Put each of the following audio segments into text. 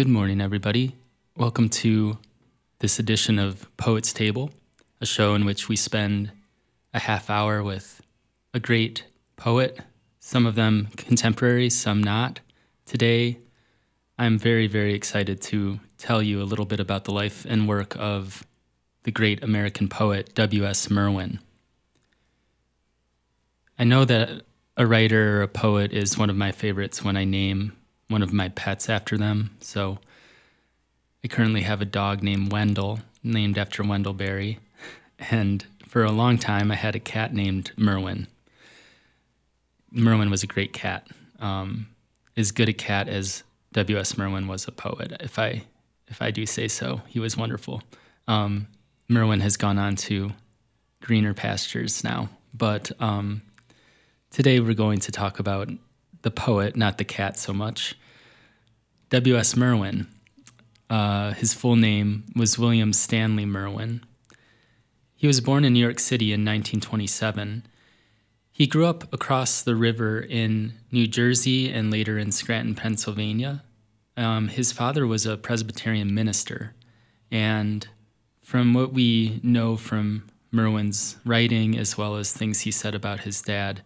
Good morning, everybody. Welcome to this edition of Poets Table, a show in which we spend a half hour with a great poet, some of them contemporary, some not. Today, I'm very, very excited to tell you a little bit about the life and work of the great American poet W.S. Merwin. I know that a writer or a poet is one of my favorites when I name one of my pets after them. So I currently have a dog named Wendell, named after Wendell Berry. And for a long time, I had a cat named Merwin. Merwin was a great cat, um, as good a cat as W.S. Merwin was a poet. If I if I do say so, he was wonderful. Um, Merwin has gone on to greener pastures now, but um, today we're going to talk about the poet, not the cat so much. W.S. Merwin. Uh, his full name was William Stanley Merwin. He was born in New York City in 1927. He grew up across the river in New Jersey and later in Scranton, Pennsylvania. Um, his father was a Presbyterian minister, and from what we know from Merwin's writing, as well as things he said about his dad,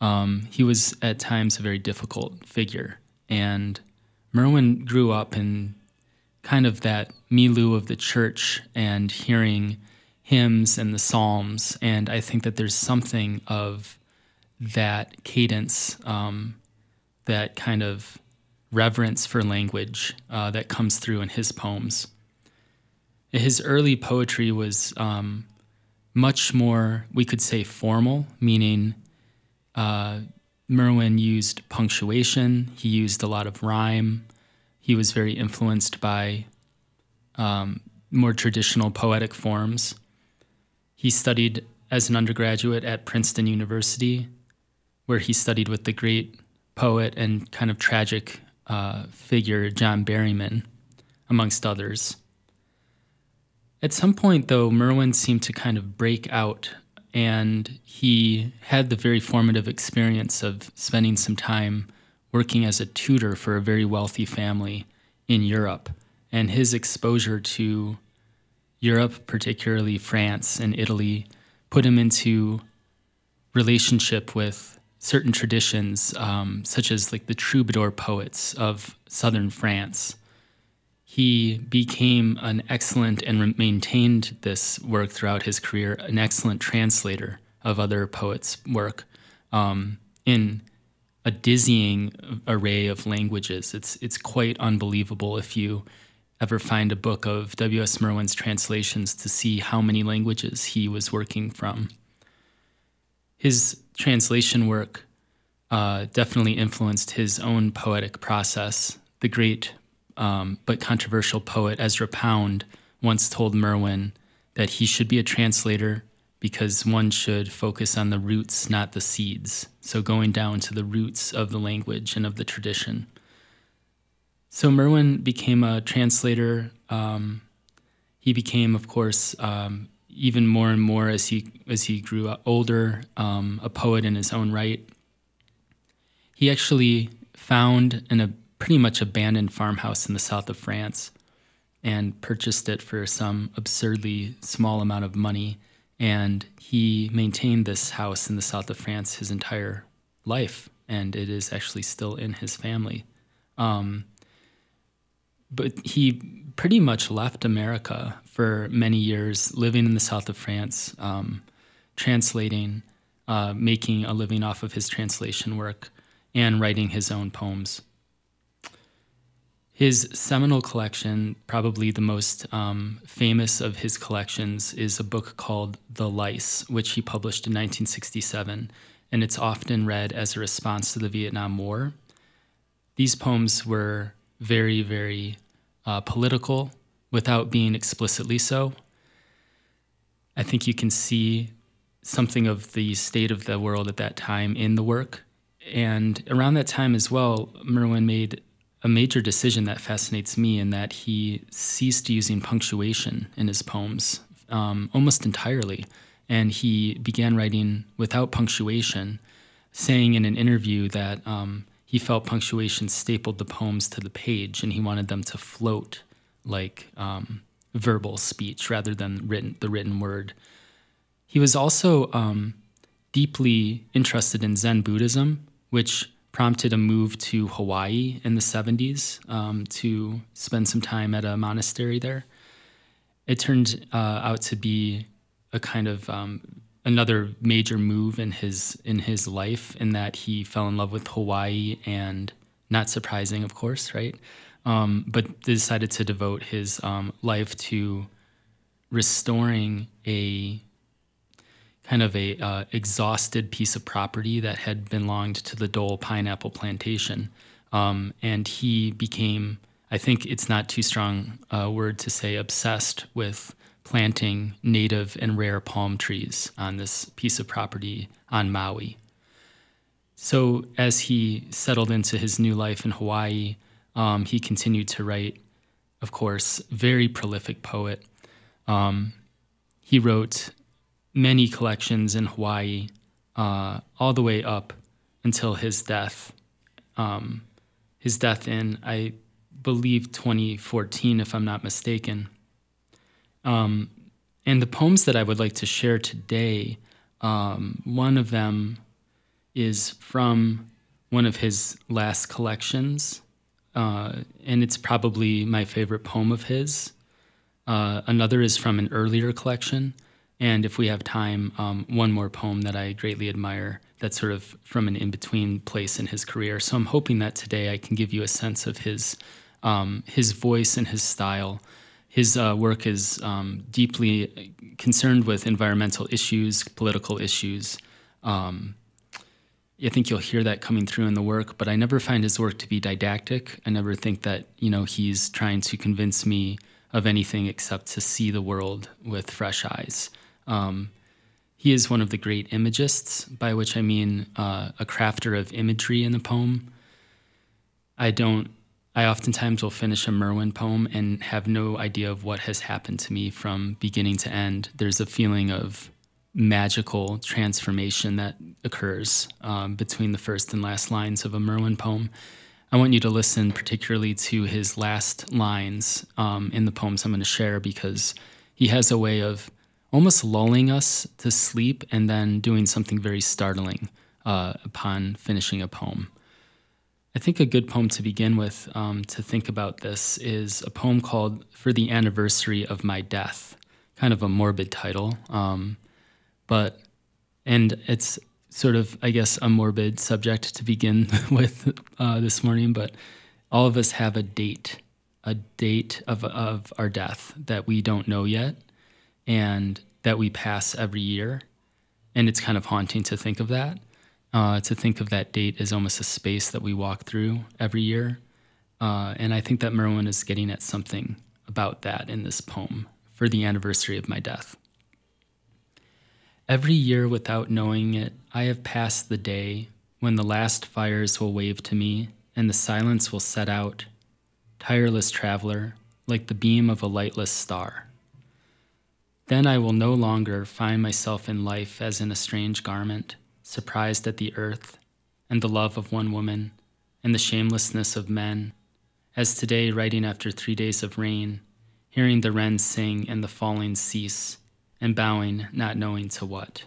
um, he was at times a very difficult figure. And Merwin grew up in kind of that milieu of the church and hearing hymns and the psalms. And I think that there's something of that cadence, um, that kind of reverence for language uh, that comes through in his poems. His early poetry was um, much more, we could say, formal, meaning uh, Merwin used punctuation, he used a lot of rhyme. He was very influenced by um, more traditional poetic forms. He studied as an undergraduate at Princeton University, where he studied with the great poet and kind of tragic uh, figure John Berryman, amongst others. At some point, though, Merwin seemed to kind of break out and he had the very formative experience of spending some time working as a tutor for a very wealthy family in Europe. And his exposure to Europe, particularly France and Italy, put him into relationship with certain traditions, um, such as like the troubadour poets of southern France he became an excellent and maintained this work throughout his career, an excellent translator of other poets' work um, in a dizzying array of languages. It's it's quite unbelievable if you ever find a book of W.S. Merwin's translations to see how many languages he was working from. His translation work uh, definitely influenced his own poetic process. The great um, but controversial poet Ezra Pound once told Merwin that he should be a translator because one should focus on the roots, not the seeds. So, going down to the roots of the language and of the tradition. So, Merwin became a translator. Um, he became, of course, um, even more and more as he as he grew older, um, a poet in his own right. He actually found an pretty much abandoned farmhouse in the south of France and purchased it for some absurdly small amount of money. And he maintained this house in the south of France his entire life, and it is actually still in his family. Um, but he pretty much left America for many years, living in the south of France, um, translating, uh, making a living off of his translation work, and writing his own poems. His seminal collection, probably the most um, famous of his collections, is a book called The Lice, which he published in 1967, and it's often read as a response to the Vietnam War. These poems were very, very uh, political without being explicitly so. I think you can see something of the state of the world at that time in the work. And around that time as well, Merwin made a major decision that fascinates me in that he ceased using punctuation in his poems um, almost entirely. And he began writing without punctuation, saying in an interview that um, he felt punctuation stapled the poems to the page, and he wanted them to float like um, verbal speech rather than written the written word. He was also um, deeply interested in Zen Buddhism, which prompted a move to Hawaii in the 70s um, to spend some time at a monastery there. It turned uh, out to be a kind of um, another major move in his in his life in that he fell in love with Hawaii and not surprising, of course, right? Um, but decided to devote his um, life to restoring a kind of a uh, exhausted piece of property that had belonged to the Dole pineapple plantation, um, and he became. I think it's not too strong a word to say obsessed with planting native and rare palm trees on this piece of property on Maui. So, as he settled into his new life in Hawaii, um, he continued to write, of course, very prolific poet. Um, he wrote many collections in Hawaii, uh, all the way up until his death. Um, his death in, I believe, 2014, if I'm not mistaken. Um, and the poems that I would like to share today, um, one of them is from one of his last collections, uh, and it's probably my favorite poem of his. Uh, another is from an earlier collection. And if we have time, um, one more poem that I greatly admire that's sort of from an in between place in his career. So I'm hoping that today I can give you a sense of his, um, his voice and his style. His uh, work is um, deeply concerned with environmental issues, political issues. Um, I think you'll hear that coming through in the work, but I never find his work to be didactic. I never think that you know he's trying to convince me of anything except to see the world with fresh eyes. Um, he is one of the great imagists, by which I mean uh, a crafter of imagery in the poem. I don't, I oftentimes will finish a Merwin poem and have no idea of what has happened to me from beginning to end. There's a feeling of magical transformation that occurs um, between the first and last lines of a Merwin poem. I want you to listen particularly to his last lines um, in the poems I'm going to share because he has a way of almost lulling us to sleep and then doing something very startling uh, upon finishing a poem. I think a good poem to begin with um, to think about this is a poem called For the Anniversary of My Death, kind of a morbid title. Um, but, and it's sort of, I guess, a morbid subject to begin with uh, this morning, but all of us have a date, a date of, of our death that we don't know yet and that we pass every year. And it's kind of haunting to think of that. Uh, to think of that date as almost a space that we walk through every year. Uh, and I think that Merwin is getting at something about that in this poem for the anniversary of my death. Every year, without knowing it, I have passed the day when the last fires will wave to me and the silence will set out, tireless traveler, like the beam of a lightless star. Then I will no longer find myself in life as in a strange garment, surprised at the earth and the love of one woman and the shamelessness of men, as today, writing after three days of rain, hearing the wrens sing and the falling cease, and bowing, not knowing to what.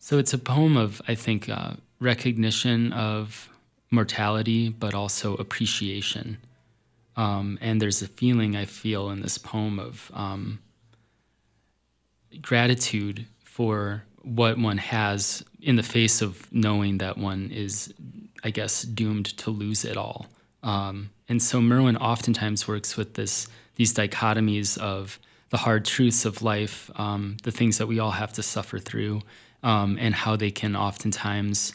So it's a poem of, I think, uh, recognition of mortality, but also appreciation um, and there's a feeling I feel in this poem of um, gratitude for what one has in the face of knowing that one is, I guess, doomed to lose it all. Um, and so Merwin oftentimes works with this these dichotomies of the hard truths of life, um, the things that we all have to suffer through, um, and how they can oftentimes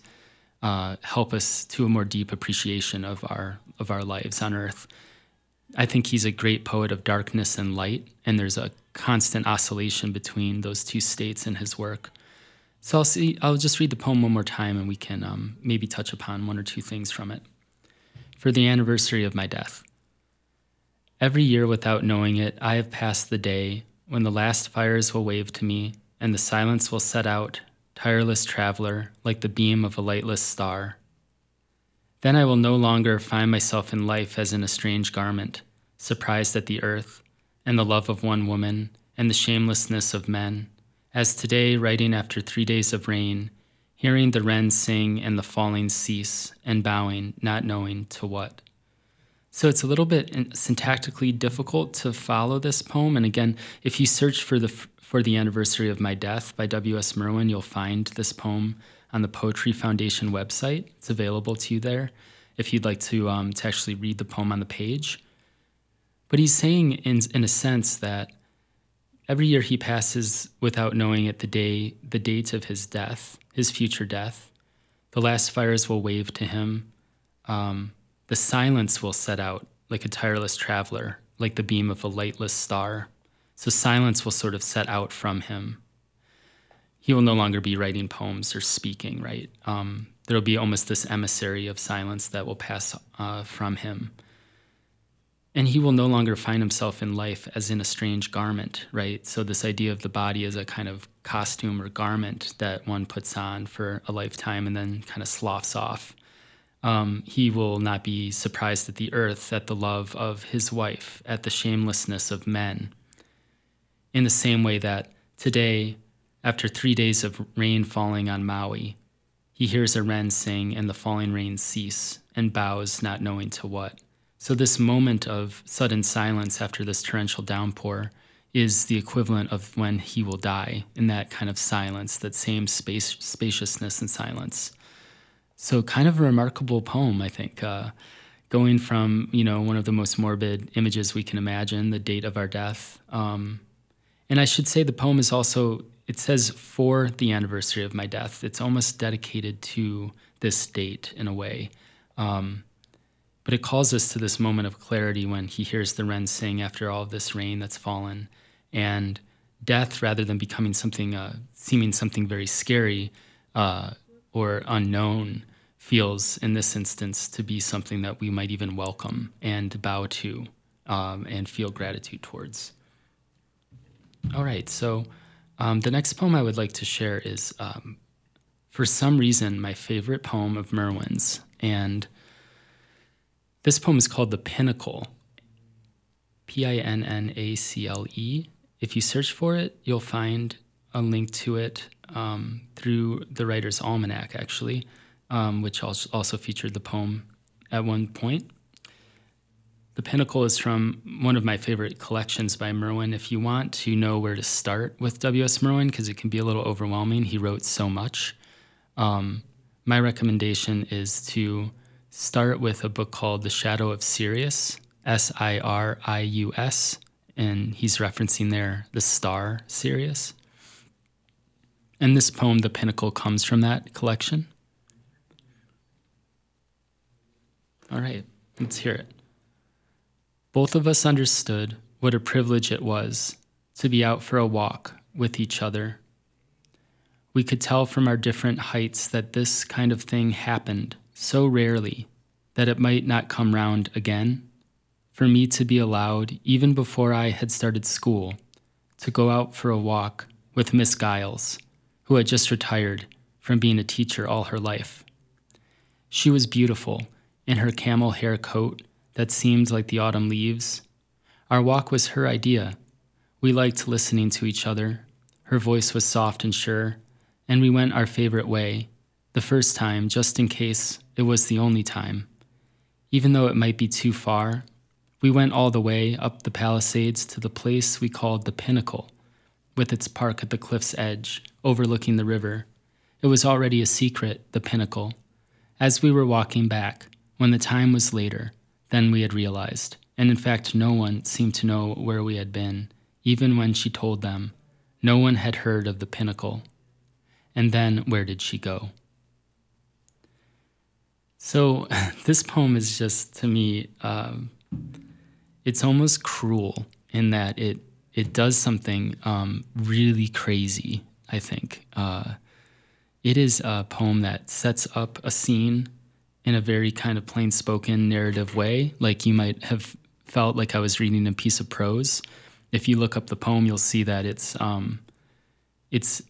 uh, help us to a more deep appreciation of our of our lives on Earth. I think he's a great poet of darkness and light, and there's a constant oscillation between those two states in his work. So I'll see. I'll just read the poem one more time, and we can um, maybe touch upon one or two things from it. For the anniversary of my death. Every year, without knowing it, I have passed the day when the last fires will wave to me, and the silence will set out, tireless traveler, like the beam of a lightless star. Then I will no longer find myself in life as in a strange garment, surprised at the earth, and the love of one woman, and the shamelessness of men, as today, writing after three days of rain, hearing the wrens sing and the falling cease, and bowing, not knowing to what. So it's a little bit uh, syntactically difficult to follow this poem. And again, if you search for the for the anniversary of my death by W.S. Merwin, you'll find this poem on the Poetry Foundation website. It's available to you there if you'd like to um, to actually read the poem on the page. But he's saying, in in a sense, that every year he passes without knowing it the day the date of his death, his future death. The last fires will wave to him. Um, the silence will set out like a tireless traveler, like the beam of a lightless star. So silence will sort of set out from him. He will no longer be writing poems or speaking, right? Um, there will be almost this emissary of silence that will pass uh, from him. And he will no longer find himself in life as in a strange garment, right? So, this idea of the body as a kind of costume or garment that one puts on for a lifetime and then kind of sloughs off um, he will not be surprised at the earth, at the love of his wife, at the shamelessness of men. In the same way that today, after three days of rain falling on Maui, he hears a wren sing and the falling rain cease and bows, not knowing to what. So, this moment of sudden silence after this torrential downpour is the equivalent of when he will die in that kind of silence, that same space, spaciousness and silence. So, kind of a remarkable poem, I think. Uh, going from you know one of the most morbid images we can imagine, the date of our death. Um, and I should say the poem is also it says for the anniversary of my death. It's almost dedicated to this date in a way. Um, but it calls us to this moment of clarity when he hears the wren sing after all of this rain that's fallen, and death, rather than becoming something, uh, seeming something very scary uh, or unknown, feels in this instance to be something that we might even welcome and bow to um, and feel gratitude towards. All right, so um, the next poem I would like to share is, um, for some reason, my favorite poem of Merwin's. And this poem is called The Pinnacle, P I N N A C L E. If you search for it, you'll find a link to it um, through the writer's almanac, actually um, which also featured the poem at one point. The Pinnacle is from one of my favorite collections by Merwin. If you want to know where to start with W.S. Merwin, because it can be a little overwhelming, he wrote so much. Um, my recommendation is to start with a book called The Shadow of Sirius, S I R I U S, and he's referencing there the star Sirius. And this poem, The Pinnacle, comes from that collection. All right, let's hear it. Both of us understood what a privilege it was to be out for a walk with each other. We could tell from our different heights that this kind of thing happened so rarely that it might not come round again. For me to be allowed, even before I had started school, to go out for a walk with Miss Giles, who had just retired from being a teacher all her life. She was beautiful in her camel hair coat that seemed like the autumn leaves. Our walk was her idea. We liked listening to each other. Her voice was soft and sure, and we went our favorite way, the first time, just in case it was the only time. Even though it might be too far, we went all the way up the Palisades to the place we called the Pinnacle, with its park at the cliff's edge, overlooking the river. It was already a secret, the Pinnacle. As we were walking back, when the time was later than we had realized, and in fact, no one seemed to know where we had been, even when she told them. No one had heard of the pinnacle. And then, where did she go? So, this poem is just to me, um, it's almost cruel in that it it does something um, really crazy. I think uh, it is a poem that sets up a scene in a very kind of plain spoken narrative way, like you might have felt like I was reading a piece of prose. If you look up the poem, you'll see that it's um, it's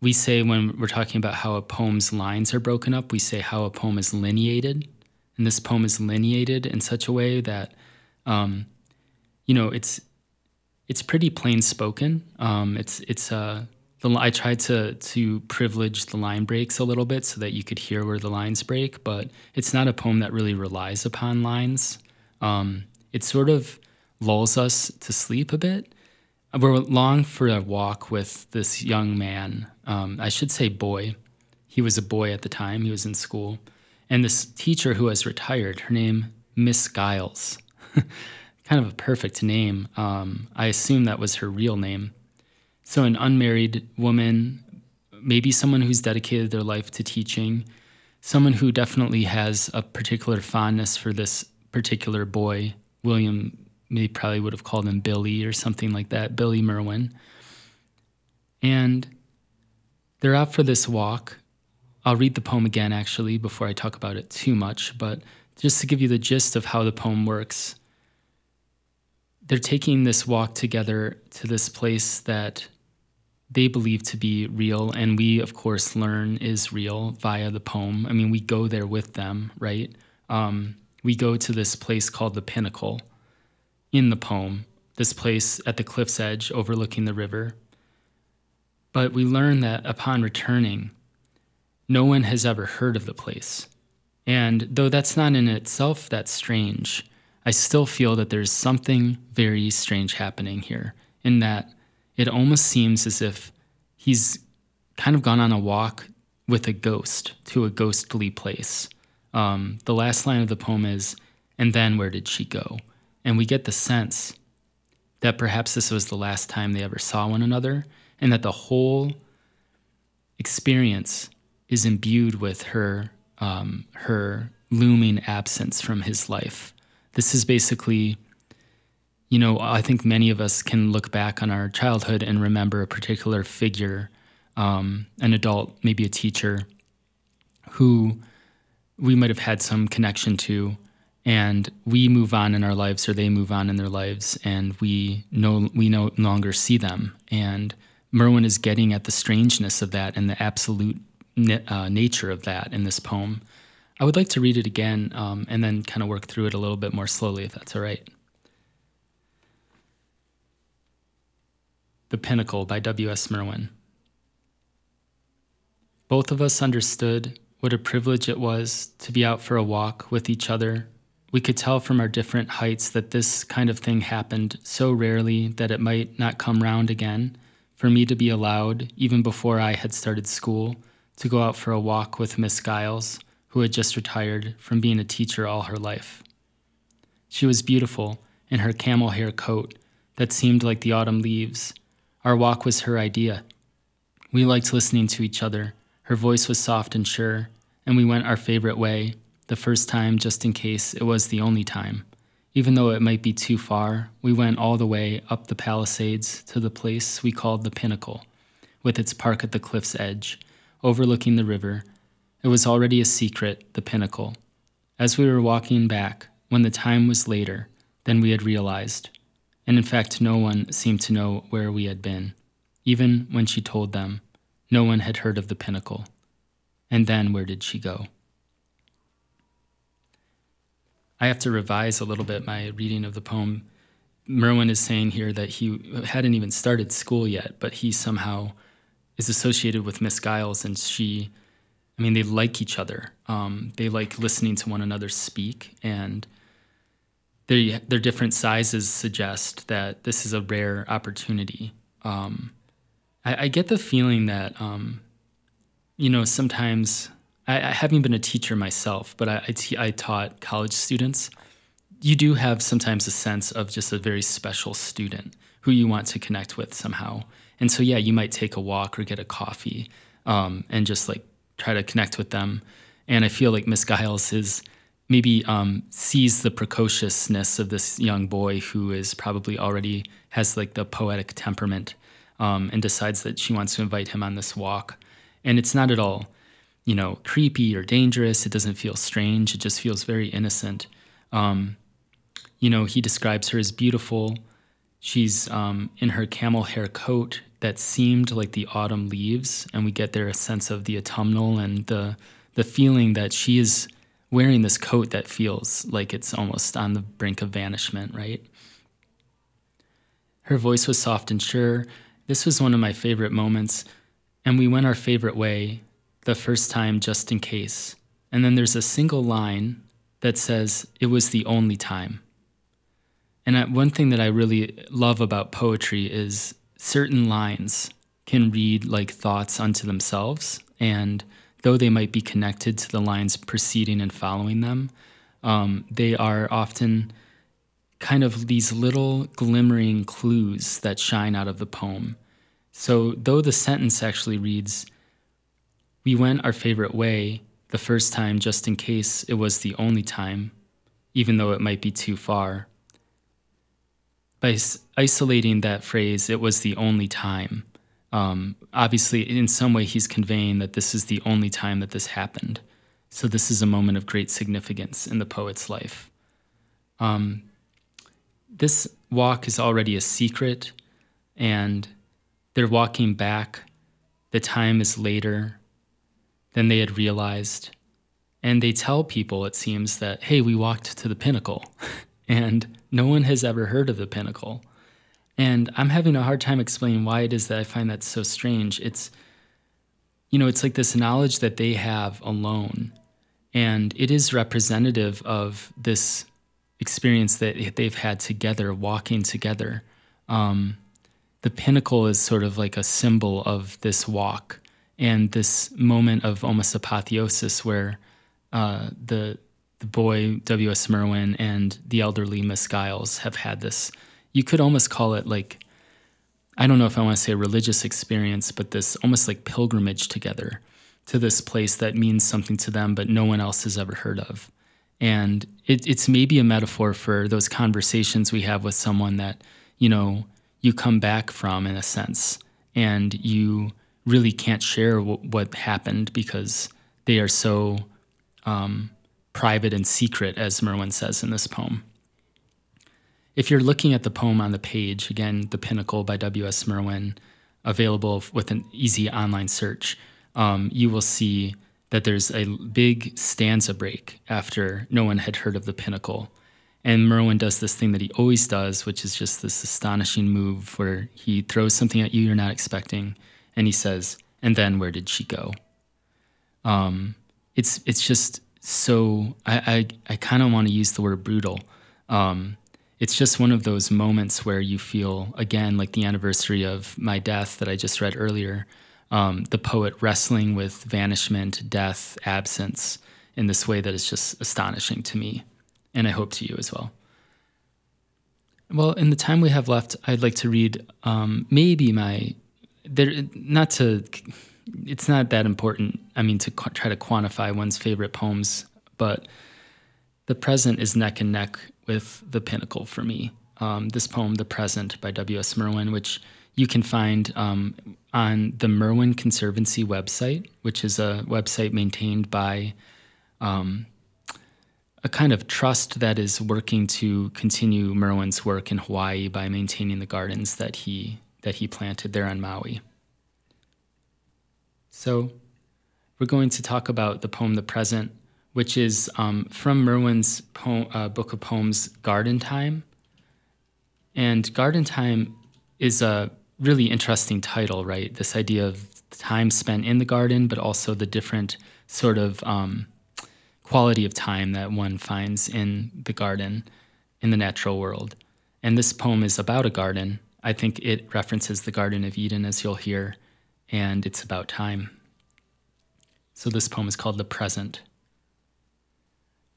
we say when we're talking about how a poem's lines are broken up, we say how a poem is lineated. And this poem is lineated in such a way that, um, you know, it's it's pretty plain spoken. Um, it's it's uh, the, I tried to to privilege the line breaks a little bit so that you could hear where the lines break, but it's not a poem that really relies upon lines. Um, it sort of lulls us to sleep a bit. We're long for a walk with this young man. Um, I should say boy. He was a boy at the time. He was in school, and this teacher who has retired. Her name Miss Giles. kind of a perfect name. Um, I assume that was her real name. So, an unmarried woman, maybe someone who's dedicated their life to teaching, someone who definitely has a particular fondness for this particular boy. William maybe probably would have called him Billy or something like that, Billy Merwin. And they're out for this walk. I'll read the poem again, actually, before I talk about it too much, but just to give you the gist of how the poem works they're taking this walk together to this place that they believe to be real and we of course learn is real via the poem. I mean we go there with them right? Um, we go to this place called the pinnacle in the poem this place at the cliff's edge overlooking the river. But we learn that upon returning no one has ever heard of the place. And though that's not in itself that strange I still feel that there's something very strange happening here, in that it almost seems as if he's kind of gone on a walk with a ghost to a ghostly place. Um, the last line of the poem is, and then where did she go? And we get the sense that perhaps this was the last time they ever saw one another, and that the whole experience is imbued with her um, her looming absence from his life this is basically you know i think many of us can look back on our childhood and remember a particular figure um, an adult maybe a teacher who we might have had some connection to and we move on in our lives or they move on in their lives and we no we no longer see them and merwin is getting at the strangeness of that and the absolute uh, nature of that in this poem I would like to read it again um, and then kind of work through it a little bit more slowly, if that's all right. The Pinnacle by W.S. Merwin. Both of us understood what a privilege it was to be out for a walk with each other. We could tell from our different heights that this kind of thing happened so rarely that it might not come round again for me to be allowed, even before I had started school, to go out for a walk with Miss Giles who had just retired from being a teacher all her life. She was beautiful in her camel hair coat that seemed like the autumn leaves. Our walk was her idea. We liked listening to each other. Her voice was soft and sure, and we went our favorite way, the first time just in case it was the only time. Even though it might be too far, we went all the way up the Palisades to the place we called the Pinnacle, with its park at the cliff's edge, overlooking the river it was already a secret, the pinnacle. As we were walking back, when the time was later than we had realized, and in fact, no one seemed to know where we had been. Even when she told them, no one had heard of the pinnacle. And then where did she go? I have to revise a little bit my reading of the poem. Merwin is saying here that he hadn't even started school yet, but he somehow is associated with Miss Giles, and she I mean, they like each other. Um, they like listening to one another speak, and their their different sizes suggest that this is a rare opportunity. Um, I, I, get the feeling that, um, you know, sometimes I, I, haven't been a teacher myself, but I, taught college students. You do have sometimes a sense of just a very special student who you want to connect with somehow. And so, yeah, you might take a walk or get a coffee um, and just like try to connect with them. And I feel like Miss Giles is maybe um, sees the precociousness of this young boy who is probably already has like the poetic temperament um, and decides that she wants to invite him on this walk. And it's not at all, you know, creepy or dangerous. It doesn't feel strange. It just feels very innocent. Um, you know, he describes her as beautiful She's um, in her camel hair coat that seemed like the autumn leaves, and we get there a sense of the autumnal and the the feeling that she is wearing this coat that feels like it's almost on the brink of vanishment, right? Her voice was soft and sure. This was one of my favorite moments, and we went our favorite way the first time just in case. And then there's a single line that says, It was the only time. And one thing that I really love about poetry is certain lines can read like thoughts unto themselves. And though they might be connected to the lines preceding and following them, um, they are often kind of these little glimmering clues that shine out of the poem. So, though the sentence actually reads, We went our favorite way the first time just in case it was the only time, even though it might be too far by isolating that phrase, it was the only time. Um, obviously, in some way, he's conveying that this is the only time that this happened. So, this is a moment of great significance in the poet's life. Um, this walk is already a secret, and they're walking back. The time is later than they had realized. And they tell people, it seems, that, hey, we walked to the pinnacle. and no one has ever heard of the pinnacle. And I'm having a hard time explaining why it is that I find that so strange. It's, you know, it's like this knowledge that they have alone. And it is representative of this experience that they've had together, walking together. Um, the pinnacle is sort of like a symbol of this walk and this moment of almost apotheosis where uh, the the boy W.S. Merwin and the elderly Miss Giles have had this. You could almost call it like, I don't know if I want to say a religious experience, but this almost like pilgrimage together to this place that means something to them, but no one else has ever heard of. And it, it's maybe a metaphor for those conversations we have with someone that, you know, you come back from in a sense, and you really can't share w- what happened because they are so um, private and secret, as Merwin says in this poem. If you're looking at the poem on the page, again, The Pinnacle by W.S. Merwin, available with an easy online search, um, you will see that there's a big stanza break after no one had heard of the pinnacle. And Merwin does this thing that he always does, which is just this astonishing move where he throws something at you you're not expecting, and he says, "And then where did she go?" Um, it's it's just so I I, I kind of want to use the word brutal. Um, it's just one of those moments where you feel again like the anniversary of my death that I just read earlier. Um, the poet wrestling with vanishment, death, absence in this way that is just astonishing to me, and I hope to you as well. Well, in the time we have left, I'd like to read um, maybe my there not to it's not that important. I mean, to qu- try to quantify one's favorite poems, but the present is neck and neck with the pinnacle for me. Um, this poem, "The Present" by W.S. Merwin, which you can find um, on the Merwin Conservancy website, which is a website maintained by um, a kind of trust that is working to continue Merwin's work in Hawaii by maintaining the gardens that he that he planted there on Maui. So, we're going to talk about the poem The Present, which is um, from Merwin's uh, book of poems, Garden Time. And Garden Time is a really interesting title, right? This idea of time spent in the garden, but also the different sort of um, quality of time that one finds in the garden, in the natural world. And this poem is about a garden. I think it references the Garden of Eden, as you'll hear and it's about time. So this poem is called The Present.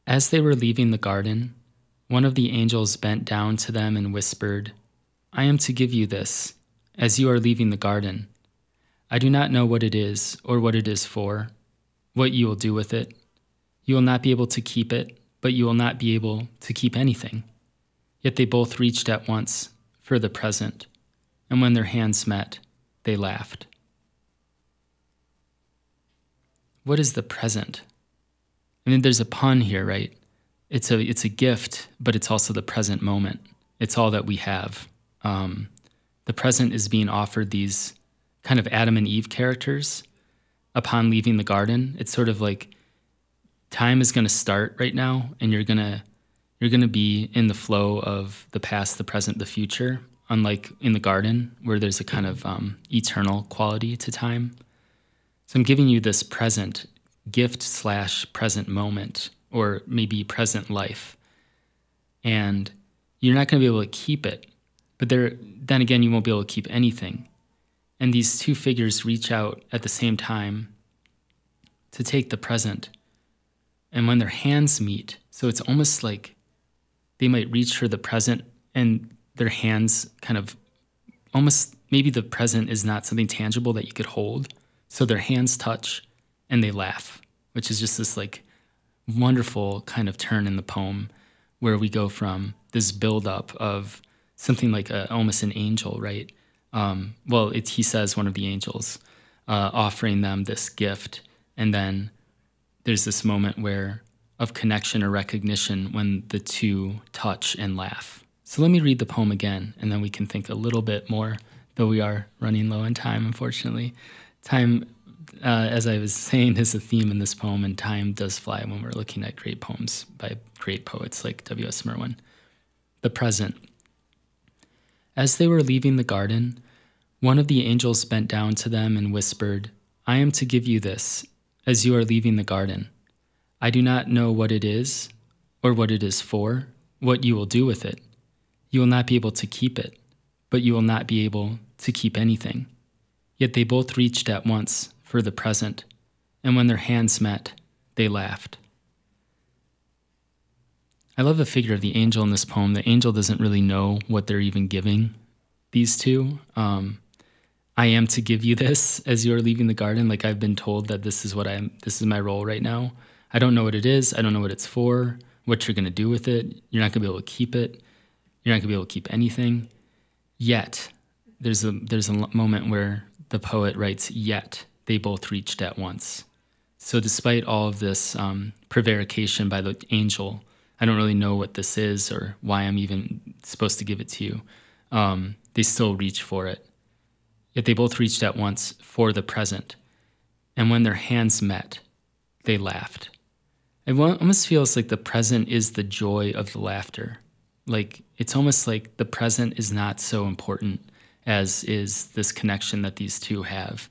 As they were leaving the garden, one of the angels bent down to them and whispered, I am to give you this, as you are leaving the garden. I do not know what it is or what it is for, what you will do with it. You will not be able to keep it, but you will not be able to keep anything. Yet they both reached at once for the present, and when their hands met, they laughed. what is the present? I mean, there's a pun here, right? It's a it's a gift, but it's also the present moment. It's all that we have. um, the present is being offered these kind of Adam and Eve characters upon leaving the garden. It's sort of like time is going to start right now, and you're gonna you're gonna be in the flow of the past, the present, the future. Unlike in the garden, where there's a kind of um, eternal quality to time. So I'm giving you this present gift slash present moment, or maybe present life, and you're not going to be able to keep it. But there, then again, you won't be able to keep anything. And these two figures reach out at the same time to take the present. And when their hands meet, so it's almost like they might reach for the present and their hands kind of almost maybe the present is not something tangible that you could hold. So their hands touch and they laugh, which is just this like wonderful kind of turn in the poem where we go from this buildup of something like a, almost an angel, right? Um, well, he says one of the angels uh, offering them this gift, and then there's this moment where of connection or recognition when the two touch and laugh. So let me read the poem again, and then we can think a little bit more, though we are running low on time, unfortunately. Time, uh, as I was saying, is a theme in this poem, and time does fly when we're looking at great poems by great poets like W.S. Merwin. The present. As they were leaving the garden, one of the angels bent down to them and whispered, I am to give you this as you are leaving the garden. I do not know what it is, or what it is for, what you will do with it. You will not be able to keep it, but you will not be able to keep anything. Yet they both reached at once for the present, and when their hands met, they laughed. I love the figure of the angel in this poem. The angel doesn't really know what they're even giving these two. Um, I am to give you this as you're leaving the garden. Like I've been told that this is what I'm. This is my role right now. I don't know what it is. I don't know what it's for. What you're gonna do with it. You're not gonna be able to keep it. You're not gonna be able to keep anything. Yet there's a there's a moment where the poet writes, "Yet they both reached at once." So despite all of this um, prevarication by the angel I don't really know what this is or why I'm even supposed to give it to you. Um, they still reach for it. Yet they both reached at once for the present. And when their hands met, they laughed. It almost feels like the present is the joy of the laughter. Like it's almost like the present is not so important as is this connection that these two have.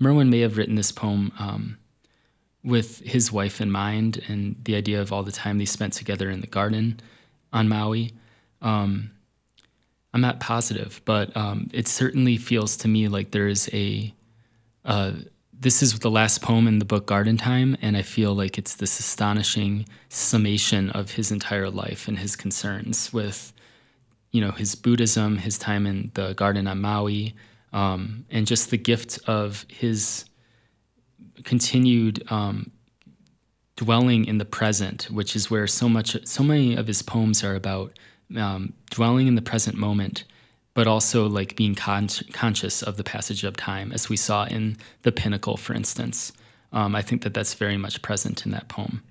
Merwin may have written this poem um, with his wife in mind and the idea of all the time they spent together in the garden on Maui. Um, I'm not positive, but um, it certainly feels to me like there is a. Uh, this is the last poem in the book Garden Time, and I feel like it's this astonishing summation of his entire life and his concerns with, you know, his Buddhism, his time in the garden on Maui, um, and just the gift of his continued um, dwelling in the present, which is where so much, so many of his poems are about um, dwelling in the present moment, but also like being con- conscious of the passage of time, as we saw in the Pinnacle, for instance. Um, I think that that's very much present in that poem.